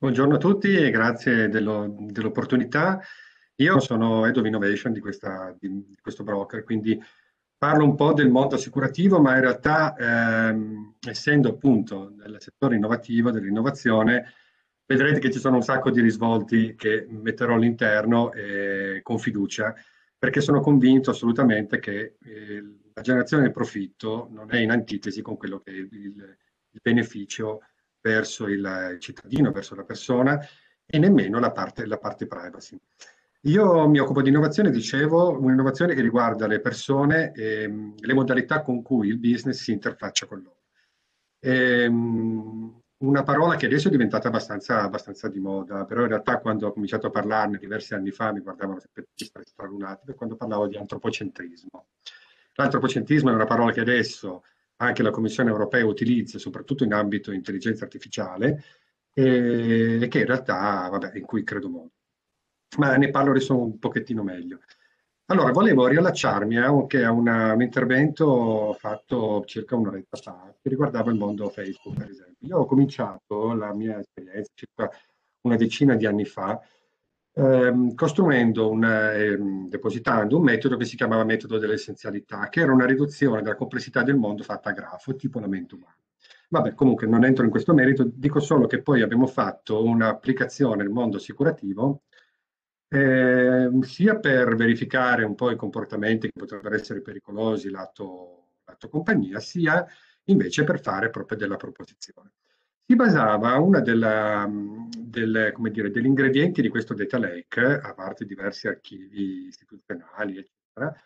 Buongiorno a tutti e grazie dello- dell'opportunità. Io sono Head of Innovation di, questa- di- questo broker, quindi parlo un po' del mondo assicurativo, ma in realtà, ehm, essendo appunto nel settore innovativo, dell'innovazione, vedrete che ci sono un sacco di risvolti che metterò all'interno eh, con fiducia, perché sono convinto assolutamente che eh, la generazione del profitto non è in antitesi con quello che è il, il beneficio verso il cittadino, verso la persona e nemmeno la parte, la parte privacy. Io mi occupo di innovazione, dicevo, un'innovazione che riguarda le persone e le modalità con cui il business si interfaccia con loro. E, una parola che adesso è diventata abbastanza, abbastanza, di moda, però in realtà quando ho cominciato a parlarne diversi anni fa mi guardavano sempre stralunati quando parlavo di antropocentrismo. L'antropocentrismo è una parola che adesso anche la Commissione europea utilizza, soprattutto in ambito intelligenza artificiale, e, che in realtà, vabbè, in cui credo molto. Ma ne parlo adesso un pochettino meglio. Allora, volevo riallacciarmi anche a una, un intervento fatto circa un'oretta fa, che riguardava il mondo Facebook, per esempio. Io ho cominciato la mia esperienza circa una decina di anni fa, ehm, costruendo un, ehm, depositando un metodo che si chiamava metodo dell'essenzialità, che era una riduzione della complessità del mondo fatta a grafo, tipo la mente umana. Vabbè, comunque non entro in questo merito, dico solo che poi abbiamo fatto un'applicazione nel mondo assicurativo, eh, sia per verificare un po' i comportamenti che potrebbero essere pericolosi lato, lato compagnia, sia invece per fare proprio della proposizione si basava della, del, degli ingredienti di questo data lake, a parte diversi archivi istituzionali, eccetera,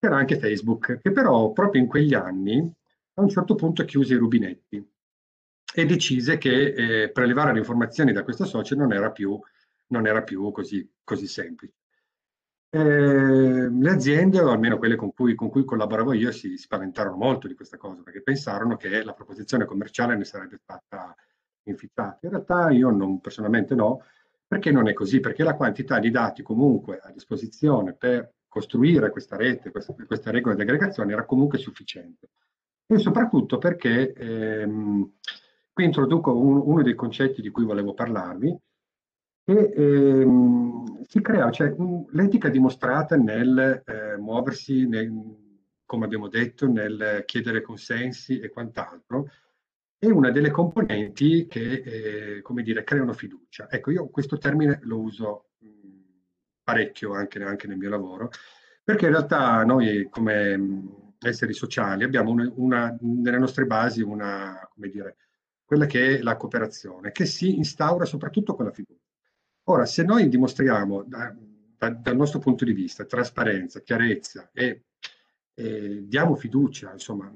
c'era anche Facebook, che però proprio in quegli anni a un certo punto chiuse i rubinetti e decise che eh, prelevare le informazioni da questo socio non era più, non era più così, così semplice. Eh, le aziende, o almeno quelle con cui, con cui collaboravo io, si spaventarono molto di questa cosa perché pensarono che la proposizione commerciale ne sarebbe stata inficiati. In realtà io non, personalmente no, perché non è così, perché la quantità di dati comunque a disposizione per costruire questa rete, questa, questa regola di aggregazione era comunque sufficiente. E soprattutto perché ehm, qui introduco un, uno dei concetti di cui volevo parlarvi, che ehm, si crea, cioè l'etica dimostrata nel eh, muoversi, nel, come abbiamo detto, nel chiedere consensi e quant'altro, è una delle componenti che, eh, come dire, creano fiducia. Ecco, io questo termine lo uso mh, parecchio anche, anche, nel mio lavoro, perché in realtà noi come mh, esseri sociali abbiamo una, una, nelle nostre basi una, come dire, quella che è la cooperazione, che si instaura soprattutto con la fiducia. Ora, se noi dimostriamo da, da, dal nostro punto di vista trasparenza, chiarezza e, e diamo fiducia, insomma,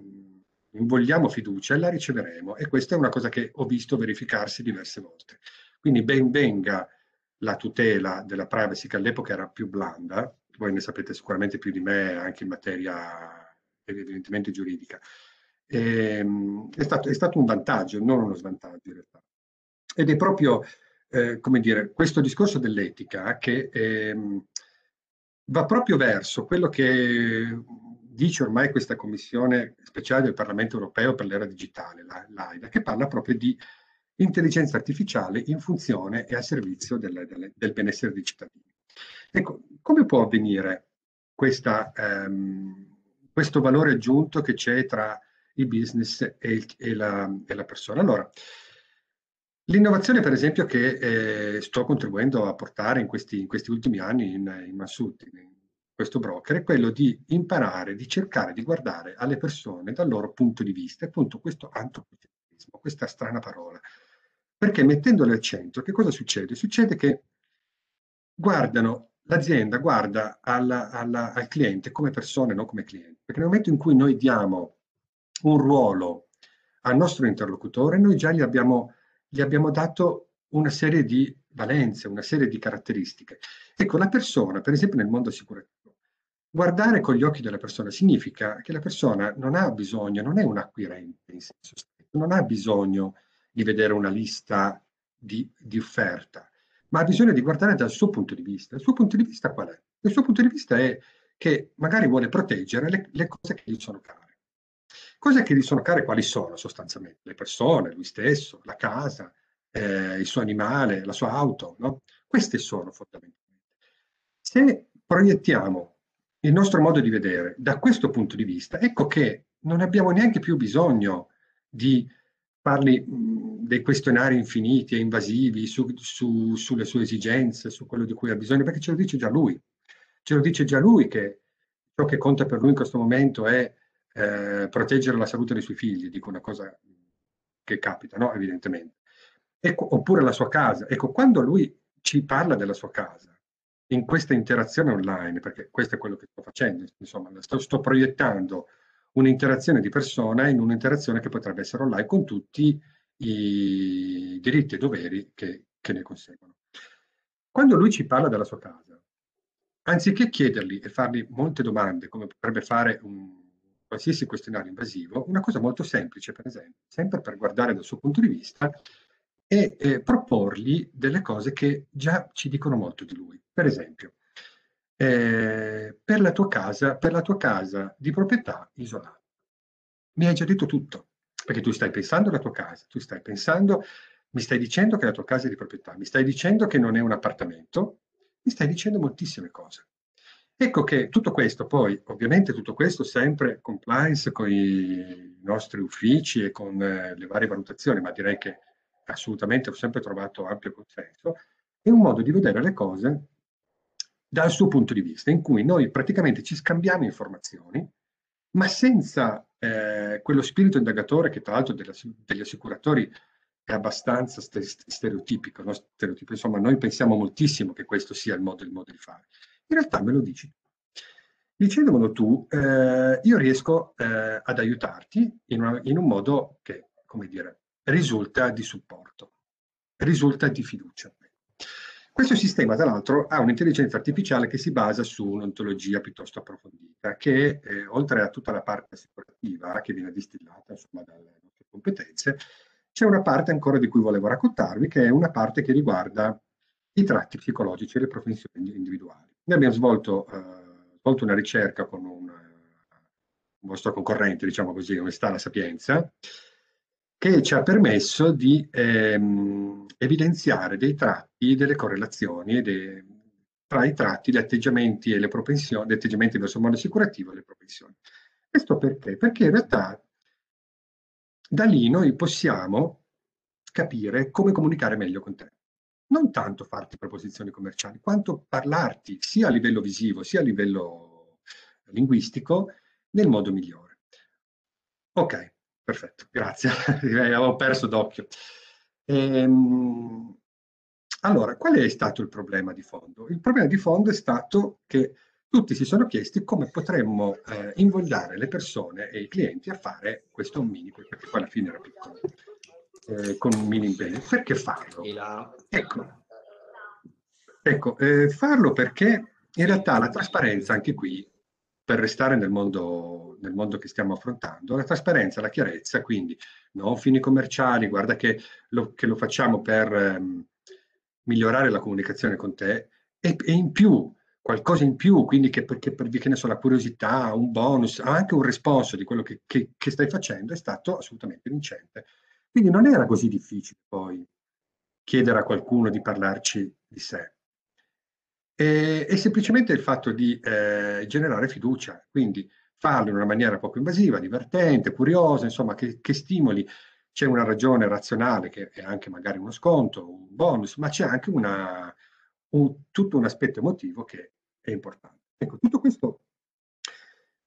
invogliamo fiducia e la riceveremo e questa è una cosa che ho visto verificarsi diverse volte. Quindi ben venga la tutela della privacy che all'epoca era più blanda, voi ne sapete sicuramente più di me anche in materia evidentemente giuridica. E, ehm, è, stato, è, stato, un vantaggio, non uno svantaggio in realtà. Ed è proprio, eh, come dire, questo discorso dell'etica che eh, va proprio verso quello che dice ormai questa commissione speciale del Parlamento europeo per l'era digitale, l'AIDA, che parla proprio di intelligenza artificiale in funzione e a servizio del, del, del benessere dei cittadini. Ecco, come può avvenire questa, ehm, questo valore aggiunto che c'è tra il business e, il, e, la, e la, persona? Allora, l'innovazione per esempio che eh, sto contribuendo a portare in questi, in questi ultimi anni in, in Massuti, questo broker è quello di imparare, di cercare di guardare alle persone dal loro punto di vista, appunto questo antropocentrismo, questa strana parola. Perché mettendole al centro, che cosa succede? Succede che guardano, l'azienda guarda alla, alla, al cliente come persone, non come cliente. Perché nel momento in cui noi diamo un ruolo al nostro interlocutore, noi già gli abbiamo, gli abbiamo dato una serie di valenze, una serie di caratteristiche. Ecco, la persona, per esempio nel mondo assicurativo, Guardare con gli occhi della persona significa che la persona non ha bisogno, non è un acquirente in senso stretto, non ha bisogno di vedere una lista di, di offerta, ma ha bisogno di guardare dal suo punto di vista. Il suo punto di vista qual è? Il suo punto di vista è che magari vuole proteggere le, le cose che gli sono care. Cose che gli sono care quali sono sostanzialmente? Le persone, lui stesso, la casa, eh, il suo animale, la sua auto, no? Queste sono fondamentalmente. Se proiettiamo il nostro modo di vedere da questo punto di vista, ecco che non abbiamo neanche più bisogno di farli dei questionari infiniti e invasivi su, su, sulle sue esigenze, su quello di cui ha bisogno, perché ce lo dice già lui. Ce lo dice già lui che ciò che conta per lui in questo momento è eh, proteggere la salute dei suoi figli, dico una cosa che capita, no? Evidentemente. Ecco, oppure la sua casa. Ecco, quando lui ci parla della sua casa, in questa interazione online, perché questo è quello che sto facendo, insomma, sto, sto proiettando un'interazione di persona in un'interazione che potrebbe essere online con tutti i diritti e doveri che, che ne conseguono. Quando lui ci parla della sua casa, anziché chiedergli e fargli molte domande, come potrebbe fare un qualsiasi questionario invasivo, una cosa molto semplice, per esempio, sempre per guardare dal suo punto di vista, e eh, proporgli delle cose che già ci dicono molto di lui. Per esempio, eh, per, la tua casa, per la tua casa di proprietà isolata. Mi hai già detto tutto, perché tu stai pensando alla tua casa, tu stai pensando, mi stai dicendo che la tua casa è di proprietà, mi stai dicendo che non è un appartamento, mi stai dicendo moltissime cose. Ecco che tutto questo poi, ovviamente tutto questo sempre compliance con i nostri uffici e con eh, le varie valutazioni, ma direi che assolutamente ho sempre trovato ampio consenso, è un modo di vedere le cose dal suo punto di vista, in cui noi praticamente ci scambiamo informazioni, ma senza eh, quello spirito indagatore che tra l'altro degli assicuratori è abbastanza stereotipico, no? stereotipo. Insomma, noi pensiamo moltissimo che questo sia il modo, il modo di fare. In realtà me lo dici. Dicendolo tu, eh, io riesco eh, ad aiutarti in, una, in un modo che, come dire, risulta di supporto, risulta di fiducia. Questo sistema, tra l'altro, ha un'intelligenza artificiale che si basa su un'ontologia piuttosto approfondita, che eh, oltre a tutta la parte assicurativa che viene distillata insomma, dalle nostre competenze, c'è una parte ancora di cui volevo raccontarvi, che è una parte che riguarda i tratti psicologici e le professioni individuali. Noi abbiamo svolto, eh, svolto una ricerca con un, un vostro concorrente, diciamo così, Università La Sapienza, che ci ha permesso di ehm, evidenziare dei tratti, delle correlazioni dei, tra i tratti, gli atteggiamenti e le propensioni, gli atteggiamenti verso il mondo assicurativo e le propensioni. Questo perché? Perché in realtà da lì noi possiamo capire come comunicare meglio con te. Non tanto farti proposizioni commerciali, quanto parlarti sia a livello visivo sia a livello linguistico nel modo migliore. Ok, Perfetto, grazie. Avevo perso d'occhio. Ehm, allora, qual è stato il problema di fondo? Il problema di fondo è stato che tutti si sono chiesti come potremmo eh, invogliare le persone e i clienti a fare questo mini, perché poi alla fine era piccolo, eh, con un mini impegno. Perché farlo? Ecco, ecco eh, farlo perché in realtà la trasparenza anche qui per restare nel mondo, nel mondo che stiamo affrontando, la trasparenza, la chiarezza, quindi non fini commerciali, guarda che lo, che lo facciamo per ehm, migliorare la comunicazione con te e, e, in più, qualcosa in più, quindi che, perché per, che ne so, la curiosità, un bonus, anche un responso di quello che, che, che stai facendo è stato assolutamente vincente. Quindi non era così difficile poi chiedere a qualcuno di parlarci di sé è, è semplicemente il fatto di eh, generare fiducia, quindi farlo in una maniera poco invasiva, divertente, curiosa, insomma, che, che stimoli. C'è una ragione razionale che è anche magari uno sconto, un bonus, ma c'è anche una, un, tutto un aspetto emotivo che è importante. Ecco, tutto questo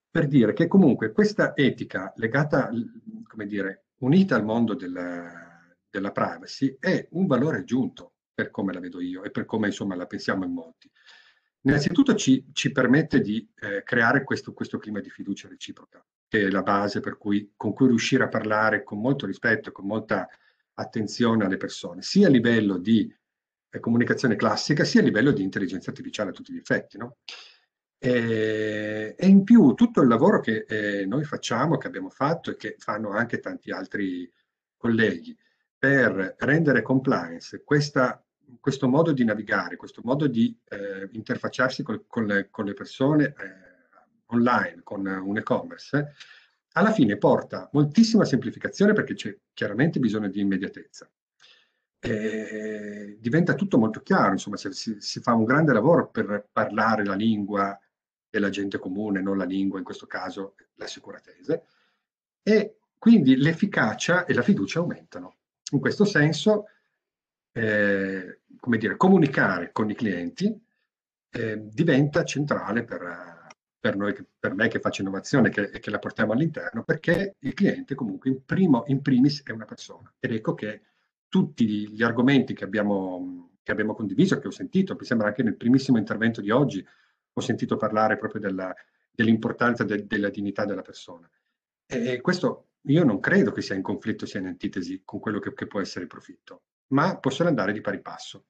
per dire che comunque questa etica legata, come dire, unita al mondo del, della privacy è un valore aggiunto per come la vedo io e per come insomma la pensiamo in molti. Innanzitutto ci, ci permette di eh, creare questo, questo, clima di fiducia reciproca, che è la base cui, con cui riuscire a parlare con molto rispetto e con molta attenzione alle persone, sia a livello di eh, comunicazione classica, sia a livello di intelligenza artificiale a tutti gli effetti. No? E, e, in più tutto il lavoro che eh, noi facciamo, che abbiamo fatto e che fanno anche tanti altri colleghi per rendere compliance questa questo modo di navigare, questo modo di eh, interfacciarsi col, con, le, con, le, persone eh, online, con un e-commerce, alla fine porta moltissima semplificazione perché c'è chiaramente bisogno di immediatezza. eh, diventa tutto molto chiaro, insomma, si, si, fa un grande lavoro per parlare la lingua della gente comune, non la lingua, in questo caso la sicuratese, e quindi l'efficacia e la fiducia aumentano. In questo senso, eh, come dire, comunicare con i clienti eh, diventa centrale per, per, noi, per me che faccio innovazione che, e che la portiamo all'interno, perché il cliente comunque in, primo, in primis è una persona. Ed ecco che tutti gli argomenti che abbiamo, che abbiamo condiviso, che ho sentito, mi sembra anche nel primissimo intervento di oggi, ho sentito parlare proprio della, dell'importanza de, della dignità della persona. E questo io non credo che sia in conflitto, sia in antitesi con quello che, che può essere il profitto, ma possono andare di pari passo.